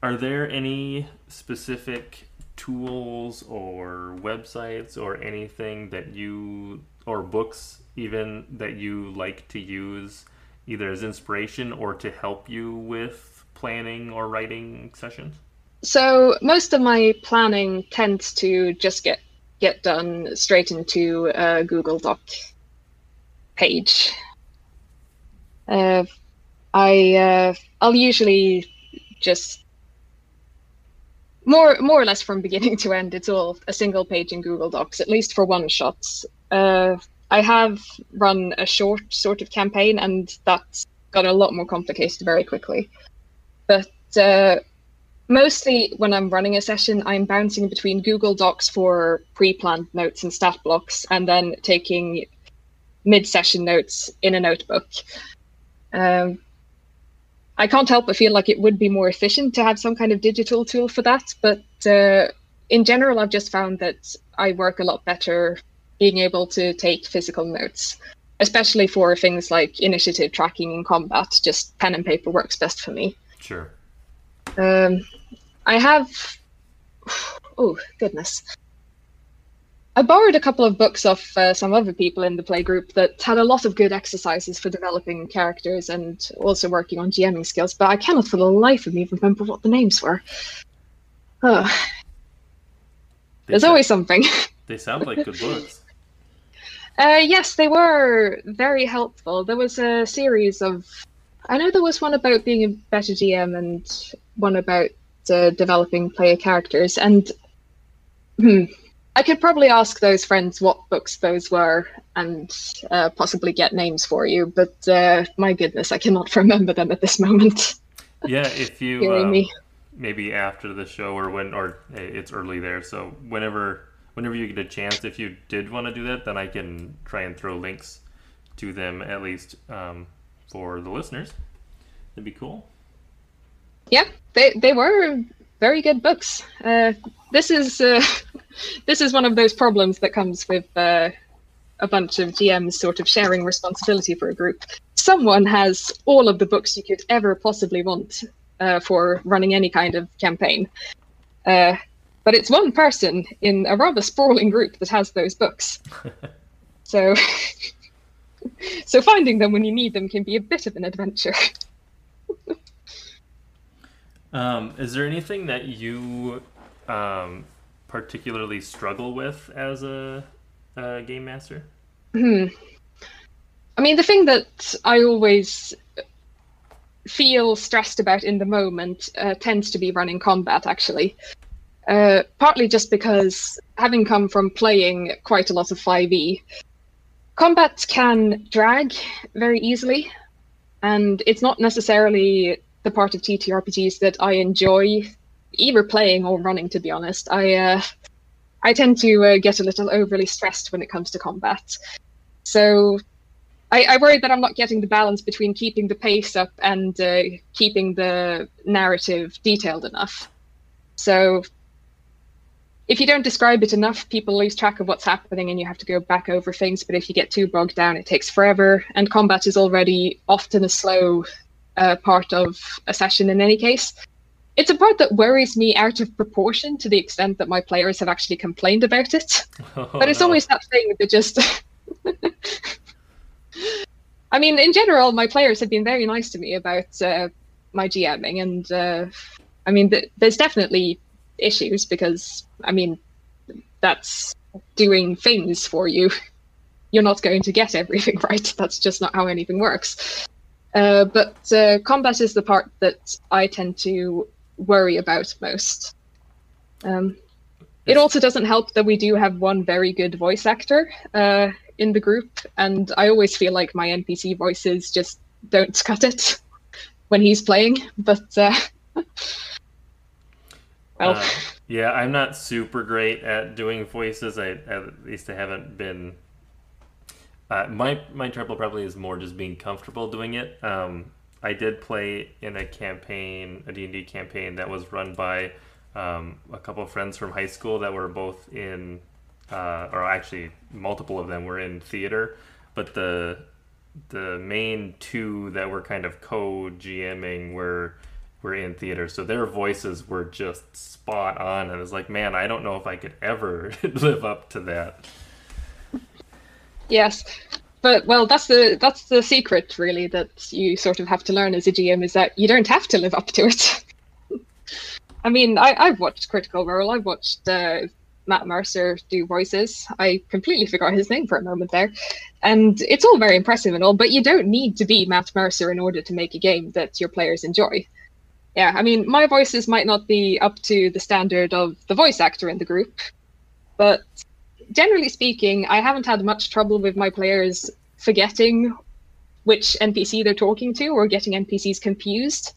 Are there any specific tools or websites or anything that you or books even that you like to use either as inspiration or to help you with planning or writing sessions? So most of my planning tends to just get get done straight into a Google Doc page. Uh, I uh, I'll usually just more more or less from beginning to end it's all a single page in google docs at least for one shots uh, i have run a short sort of campaign and that's got a lot more complicated very quickly. But uh, mostly when i'm running a session i'm bouncing between google docs for pre-planned notes and stat blocks and then taking mid-session notes in a notebook. Um, I can't help but feel like it would be more efficient to have some kind of digital tool for that. But uh, in general, I've just found that I work a lot better being able to take physical notes, especially for things like initiative tracking in combat. Just pen and paper works best for me. Sure. Um, I have. Oh, goodness. I borrowed a couple of books off uh, some other people in the playgroup that had a lot of good exercises for developing characters and also working on GMing skills, but I cannot for the life of me remember what the names were. Oh. There's sound, always something. they sound like good books. Uh, yes, they were very helpful. There was a series of. I know there was one about being a better GM and one about uh, developing player characters, and hmm, I could probably ask those friends what books those were and uh, possibly get names for you, but uh, my goodness, I cannot remember them at this moment. Yeah, if you um, maybe after the show or when or hey, it's early there. So whenever whenever you get a chance, if you did want to do that, then I can try and throw links to them at least um, for the listeners. That'd be cool. Yeah, they they were very good books. Uh, this is uh, this is one of those problems that comes with uh, a bunch of GMs sort of sharing responsibility for a group. Someone has all of the books you could ever possibly want uh, for running any kind of campaign. Uh, but it's one person in a rather sprawling group that has those books. so, so finding them when you need them can be a bit of an adventure. Um, is there anything that you um, particularly struggle with as a, a game master? Hmm. I mean, the thing that I always feel stressed about in the moment uh, tends to be running combat, actually. Uh, partly just because, having come from playing quite a lot of 5e, combat can drag very easily, and it's not necessarily the part of TTRPGs that I enjoy either playing or running. To be honest, I uh, I tend to uh, get a little overly stressed when it comes to combat. So I, I, worry that I'm not getting the balance between keeping the pace up and uh, keeping the narrative detailed enough. So if you don't describe it enough, people lose track of what's happening and you have to go back over things. But if you get too bogged down, it takes forever. And combat is already often a slow uh, part of a session in any case. It's a part that worries me out of proportion to the extent that my players have actually complained about it. Oh, but it's no. always that thing that just. I mean, in general, my players have been very nice to me about uh, my GMing, and uh, I mean, th- there's definitely issues because I mean, that's doing things for you. You're not going to get everything right. That's just not how anything works. Uh, but uh, combat is the part that I tend to worry about most. Um, it also doesn't help that we do have one very good voice actor uh, in the group, and I always feel like my NPC voices just don't cut it when he's playing. But uh, well, uh, yeah, I'm not super great at doing voices. I at least I haven't been. Uh, my my trouble probably is more just being comfortable doing it. Um, I did play in a campaign, a D&D campaign that was run by um, a couple of friends from high school that were both in, uh, or actually multiple of them were in theater, but the the main two that were kind of co-GMing were were in theater, so their voices were just spot on, and it's like, man, I don't know if I could ever live up to that. Yes, but well, that's the that's the secret, really, that you sort of have to learn as a GM is that you don't have to live up to it. I mean, I, I've watched Critical Role. I've watched uh, Matt Mercer do voices. I completely forgot his name for a moment there. And it's all very impressive and all, but you don't need to be Matt Mercer in order to make a game that your players enjoy yeah, I mean, my voices might not be up to the standard of the voice actor in the group, but generally speaking, I haven't had much trouble with my players forgetting which NPC they're talking to or getting NPCs confused,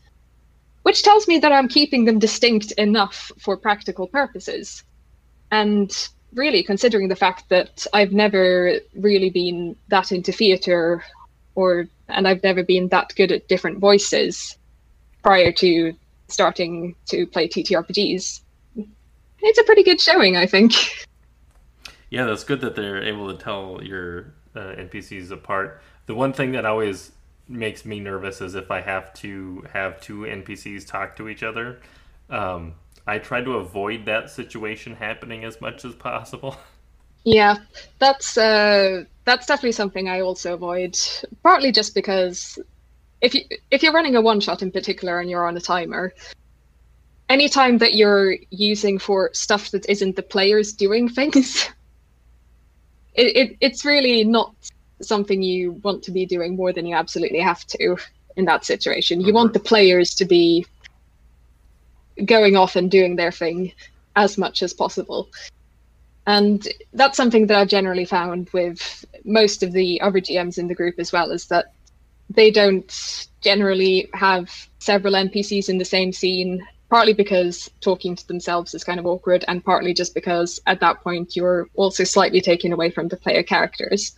which tells me that I'm keeping them distinct enough for practical purposes. And really, considering the fact that I've never really been that into theatre or and I've never been that good at different voices, prior to starting to play TTRPGs. It's a pretty good showing, I think. Yeah, that's good that they're able to tell your uh, NPCs apart. The one thing that always makes me nervous is if I have to have two NPCs talk to each other. Um, I try to avoid that situation happening as much as possible. Yeah, that's uh, that's definitely something I also avoid. Partly just because if you if you're running a one shot in particular and you're on a timer, any time that you're using for stuff that isn't the players doing things, it, it it's really not something you want to be doing more than you absolutely have to in that situation. You mm-hmm. want the players to be going off and doing their thing as much as possible. And that's something that I've generally found with most of the other GMs in the group as well, is that they don't generally have several NPCs in the same scene partly because talking to themselves is kind of awkward, and partly just because at that point you're also slightly taken away from the player characters.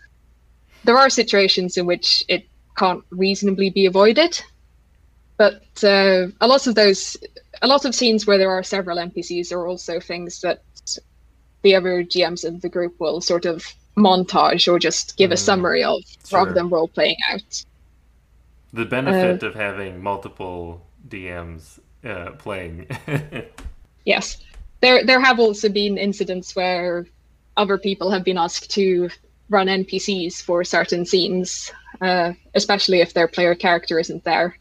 There are situations in which it can't reasonably be avoided, but uh, a lot of those, a lot of scenes where there are several NPCs are also things that the other GMs of the group will sort of montage or just give mm, a summary of sure. rather than role playing out. The benefit uh, of having multiple DMs uh, playing. yes, there there have also been incidents where other people have been asked to run NPCs for certain scenes, uh, especially if their player character isn't there,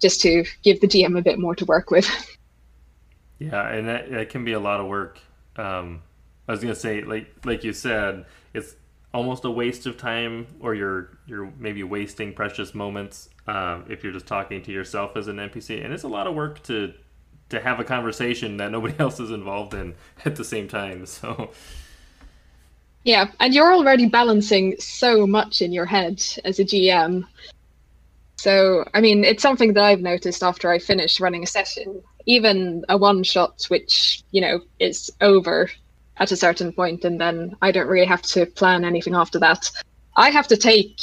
just to give the GM a bit more to work with. Yeah, and that, that can be a lot of work. Um, I was gonna say, like like you said, it's almost a waste of time, or you're you're maybe wasting precious moments um, if you're just talking to yourself as an NPC, and it's a lot of work to to have a conversation that nobody else is involved in at the same time. So. Yeah, and you're already balancing so much in your head as a GM. So, I mean, it's something that I've noticed after I finish running a session, even a one shot, which, you know, is over at a certain point, and then I don't really have to plan anything after that. I have to take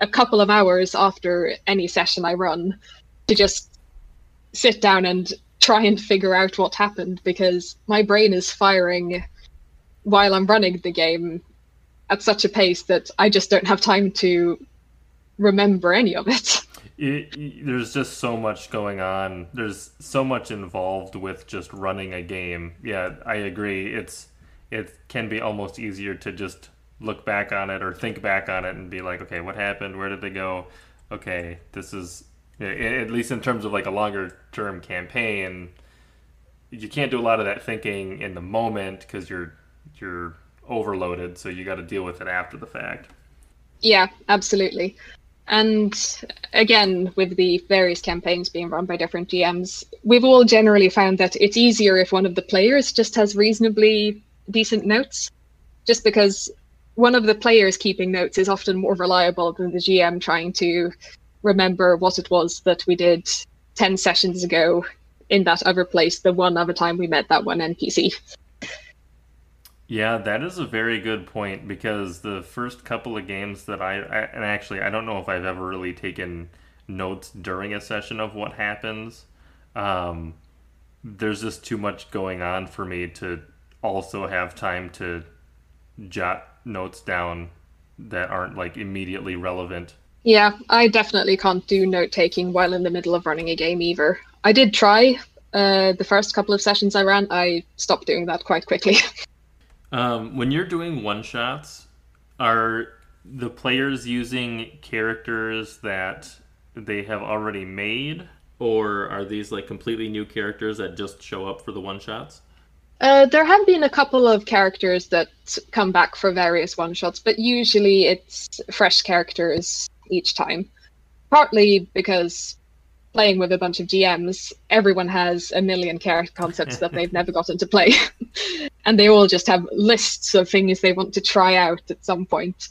a couple of hours after any session I run to just sit down and try and figure out what happened because my brain is firing while I'm running the game at such a pace that I just don't have time to remember any of it. it, it. There's just so much going on. There's so much involved with just running a game. Yeah, I agree. It's it can be almost easier to just look back on it or think back on it and be like, okay, what happened? Where did they go? Okay, this is at least in terms of like a longer term campaign. You can't do a lot of that thinking in the moment because you're you're overloaded, so you got to deal with it after the fact. Yeah, absolutely. And again, with the various campaigns being run by different GMs, we've all generally found that it's easier if one of the players just has reasonably decent notes, just because one of the players keeping notes is often more reliable than the GM trying to remember what it was that we did 10 sessions ago in that other place the one other time we met that one NPC. Yeah, that is a very good point because the first couple of games that I, I and actually I don't know if I've ever really taken notes during a session of what happens. Um, there's just too much going on for me to also have time to jot notes down that aren't like immediately relevant. Yeah, I definitely can't do note taking while in the middle of running a game either. I did try uh, the first couple of sessions I ran. I stopped doing that quite quickly. um, when you're doing one shots, are the players using characters that they have already made, or are these like completely new characters that just show up for the one shots? Uh, there have been a couple of characters that come back for various one shots, but usually it's fresh characters each time. Partly because playing with a bunch of GMs, everyone has a million character concepts that they've never gotten to play. and they all just have lists of things they want to try out at some point.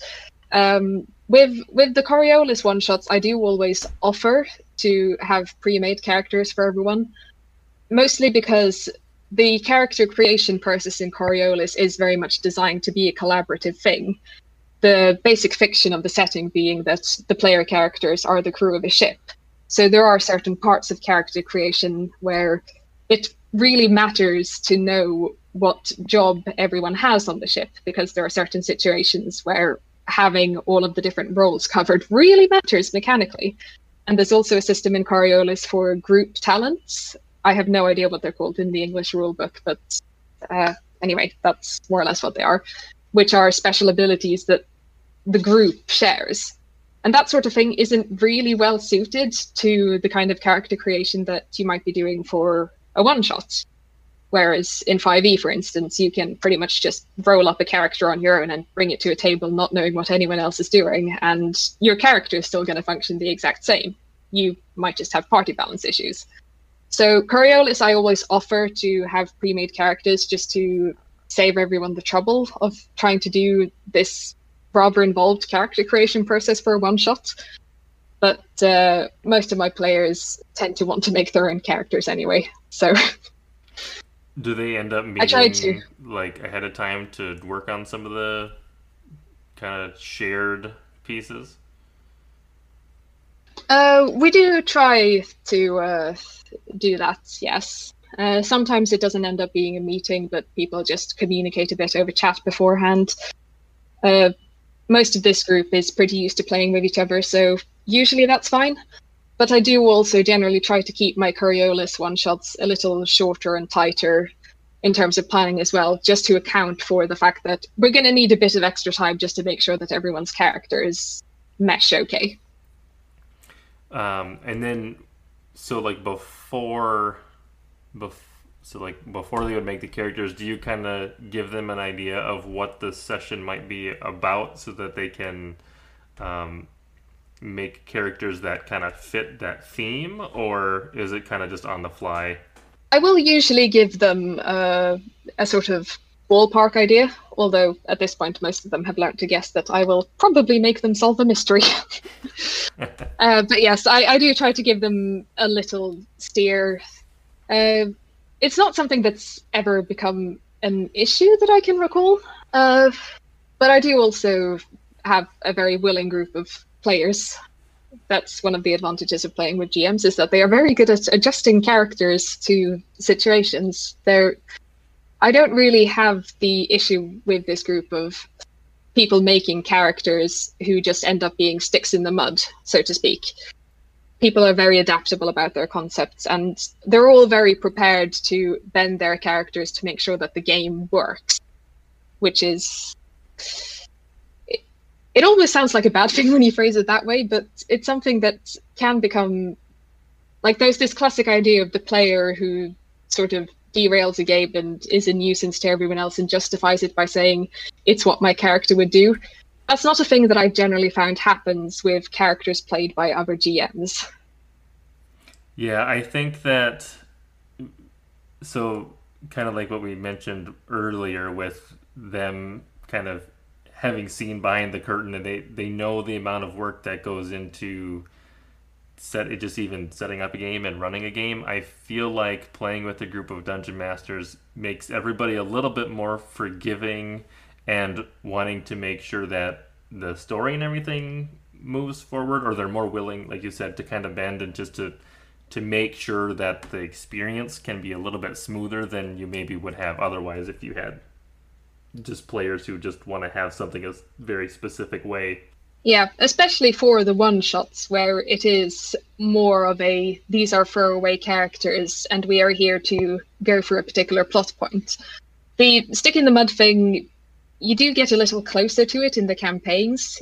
Um, with with the Coriolis one shots, I do always offer to have pre-made characters for everyone, mostly because the character creation process in Coriolis is very much designed to be a collaborative thing. The basic fiction of the setting being that the player characters are the crew of a ship. So there are certain parts of character creation where it really matters to know what job everyone has on the ship because there are certain situations where having all of the different roles covered really matters mechanically. And there's also a system in Coriolis for group talents I have no idea what they're called in the English rule book, but uh, anyway, that's more or less what they are, which are special abilities that the group shares. And that sort of thing isn't really well suited to the kind of character creation that you might be doing for a one shot. Whereas in 5e, for instance, you can pretty much just roll up a character on your own and bring it to a table, not knowing what anyone else is doing, and your character is still going to function the exact same. You might just have party balance issues. So Coriolis, I always offer to have pre-made characters just to save everyone the trouble of trying to do this rather involved character creation process for a one shot. but uh, most of my players tend to want to make their own characters anyway. So Do they end up I tried meeting to. like ahead of time to work on some of the kind of shared pieces? Uh, we do try to uh, do that. Yes. Uh, sometimes it doesn't end up being a meeting, but people just communicate a bit over chat beforehand. Uh, most of this group is pretty used to playing with each other, so usually that's fine. But I do also generally try to keep my Coriolis one shots a little shorter and tighter in terms of planning as well, just to account for the fact that we're going to need a bit of extra time just to make sure that everyone's characters mesh okay. Um, and then, so like before, bef- so like before they would make the characters, do you kind of give them an idea of what the session might be about, so that they can um, make characters that kind of fit that theme, or is it kind of just on the fly? I will usually give them uh, a sort of ballpark idea, although at this point most of them have learned to guess that I will probably make them solve a mystery. uh, but yes, I, I do try to give them a little steer. Uh, it's not something that's ever become an issue that I can recall, uh, but I do also have a very willing group of players that's one of the advantages of playing with GMs is that they are very good at adjusting characters to situations. They're I don't really have the issue with this group of people making characters who just end up being sticks in the mud, so to speak. People are very adaptable about their concepts and they're all very prepared to bend their characters to make sure that the game works, which is it almost sounds like a bad thing when you phrase it that way, but it's something that can become like there's this classic idea of the player who sort of derails a game and is a nuisance to everyone else and justifies it by saying it's what my character would do. That's not a thing that I've generally found happens with characters played by other GMs. Yeah, I think that so kind of like what we mentioned earlier with them kind of having seen behind the curtain and they they know the amount of work that goes into set it just even setting up a game and running a game i feel like playing with a group of dungeon masters makes everybody a little bit more forgiving and wanting to make sure that the story and everything moves forward or they're more willing like you said to kind of bend and just to to make sure that the experience can be a little bit smoother than you maybe would have otherwise if you had just players who just want to have something a very specific way. Yeah, especially for the one shots where it is more of a these are throwaway characters and we are here to go for a particular plot point. The stick in the mud thing, you do get a little closer to it in the campaigns,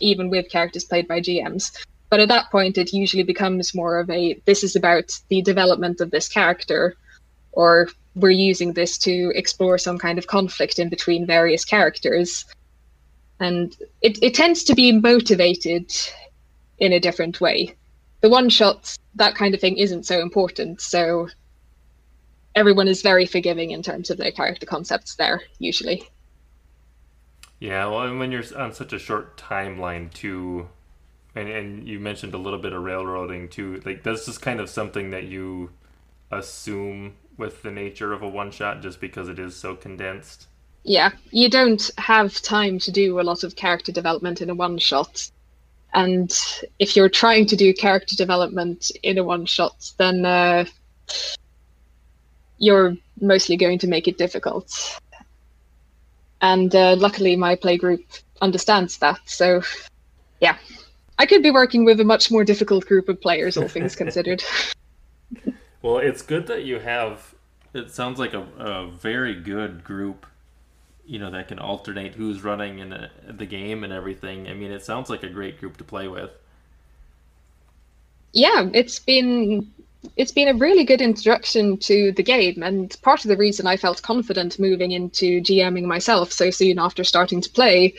even with characters played by GMs. But at that point, it usually becomes more of a this is about the development of this character, or we're using this to explore some kind of conflict in between various characters. And it, it tends to be motivated in a different way. The one shots, that kind of thing isn't so important. So everyone is very forgiving in terms of their character concepts there, usually. Yeah, well, and when you're on such a short timeline, too, and, and you mentioned a little bit of railroading, too, like that's just kind of something that you assume with the nature of a one shot just because it is so condensed. Yeah, you don't have time to do a lot of character development in a one shot. And if you're trying to do character development in a one shot, then uh, you're mostly going to make it difficult. And uh, luckily, my play group understands that. So, yeah, I could be working with a much more difficult group of players, all things considered. Well, it's good that you have. It sounds like a, a very good group, you know, that can alternate who's running in a, the game and everything. I mean, it sounds like a great group to play with. Yeah, it's been it's been a really good introduction to the game, and part of the reason I felt confident moving into GMing myself so soon after starting to play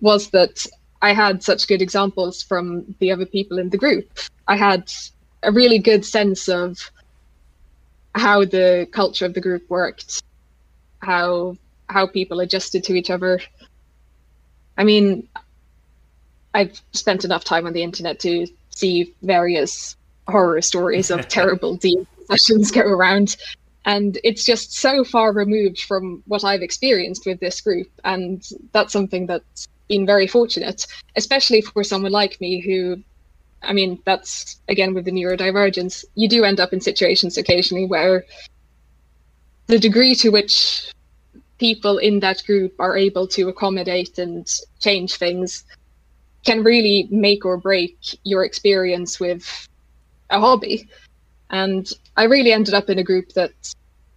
was that I had such good examples from the other people in the group. I had a really good sense of how the culture of the group worked, how how people adjusted to each other. I mean, I've spent enough time on the internet to see various horror stories of terrible D sessions go around. And it's just so far removed from what I've experienced with this group. And that's something that's been very fortunate, especially for someone like me who, I mean, that's again with the neurodivergence, you do end up in situations occasionally where the degree to which people in that group are able to accommodate and change things can really make or break your experience with a hobby. And I really ended up in a group that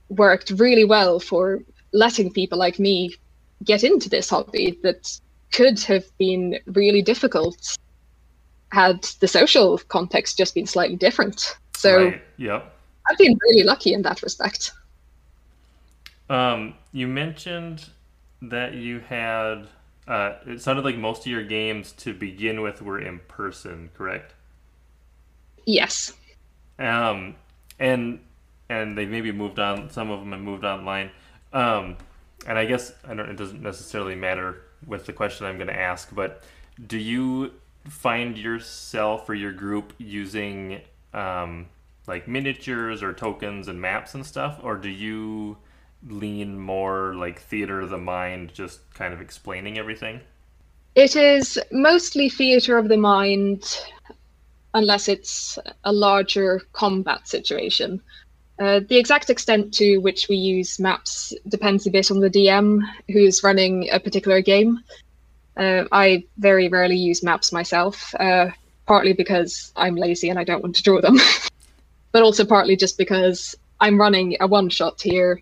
worked really well for letting people like me get into this hobby that could have been really difficult had the social context just been slightly different. So right. yep. I've been really lucky in that respect. Um, you mentioned that you had uh, it sounded like most of your games to begin with were in person, correct? Yes. Um, and and they maybe moved on. Some of them have moved online. Um, and I guess I don't. It doesn't necessarily matter with the question I'm going to ask, but do you find yourself or your group using um, like miniatures or tokens and maps and stuff, or do you lean more like theater of the mind, just kind of explaining everything? It is mostly theater of the mind, unless it's a larger combat situation. Uh, the exact extent to which we use maps depends a bit on the DM who's running a particular game. Uh, I very rarely use maps myself, uh, partly because I'm lazy and I don't want to draw them, but also partly just because I'm running a one shot here.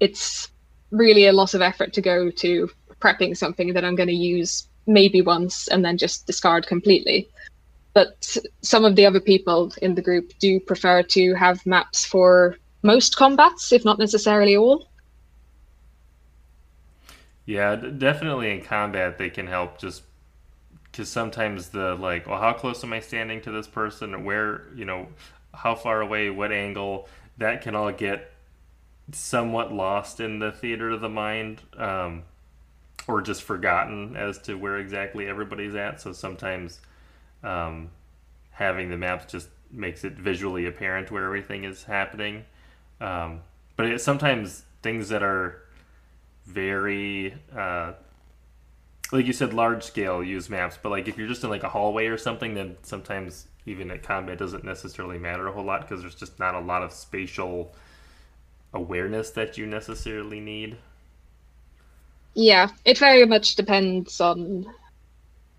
It's really a lot of effort to go to prepping something that I'm going to use maybe once and then just discard completely but some of the other people in the group do prefer to have maps for most combats, if not necessarily all. Yeah, definitely in combat they can help just because sometimes the like, well, how close am I standing to this person? Where you know, how far away, what angle? That can all get somewhat lost in the theater of the mind, um, or just forgotten as to where exactly everybody's at. So sometimes um, having the maps just makes it visually apparent where everything is happening. Um, but it, sometimes things that are very, uh, like you said, large scale use maps. But like if you're just in like a hallway or something, then sometimes even at combat doesn't necessarily matter a whole lot because there's just not a lot of spatial awareness that you necessarily need. Yeah, it very much depends on.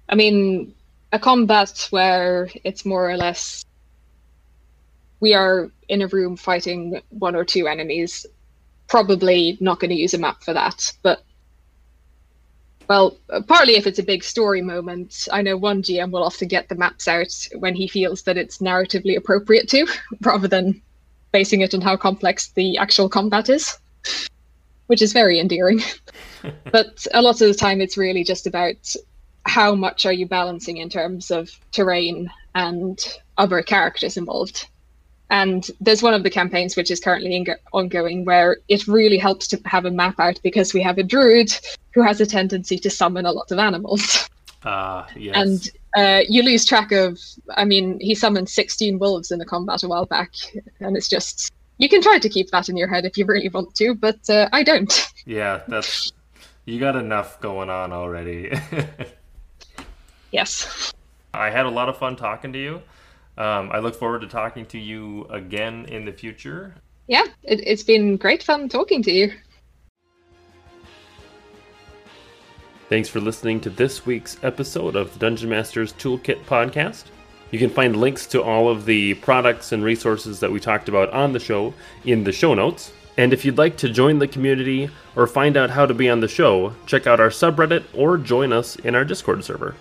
I mean, a combat where it's more or less we are in a room fighting one or two enemies. Probably not going to use a map for that, but well, partly if it's a big story moment, I know one GM will often get the maps out when he feels that it's narratively appropriate to, rather than basing it on how complex the actual combat is, which is very endearing. but a lot of the time, it's really just about how much are you balancing in terms of terrain and other characters involved? And there's one of the campaigns which is currently ongoing where it really helps to have a map out because we have a druid who has a tendency to summon a lot of animals. Ah, uh, yes. And uh, you lose track of, I mean, he summoned 16 wolves in a combat a while back. And it's just, you can try to keep that in your head if you really want to, but uh, I don't. Yeah, that's, you got enough going on already. Yes. I had a lot of fun talking to you. Um, I look forward to talking to you again in the future. Yeah, it, it's been great fun talking to you. Thanks for listening to this week's episode of the Dungeon Masters Toolkit podcast. You can find links to all of the products and resources that we talked about on the show in the show notes. And if you'd like to join the community or find out how to be on the show, check out our subreddit or join us in our Discord server.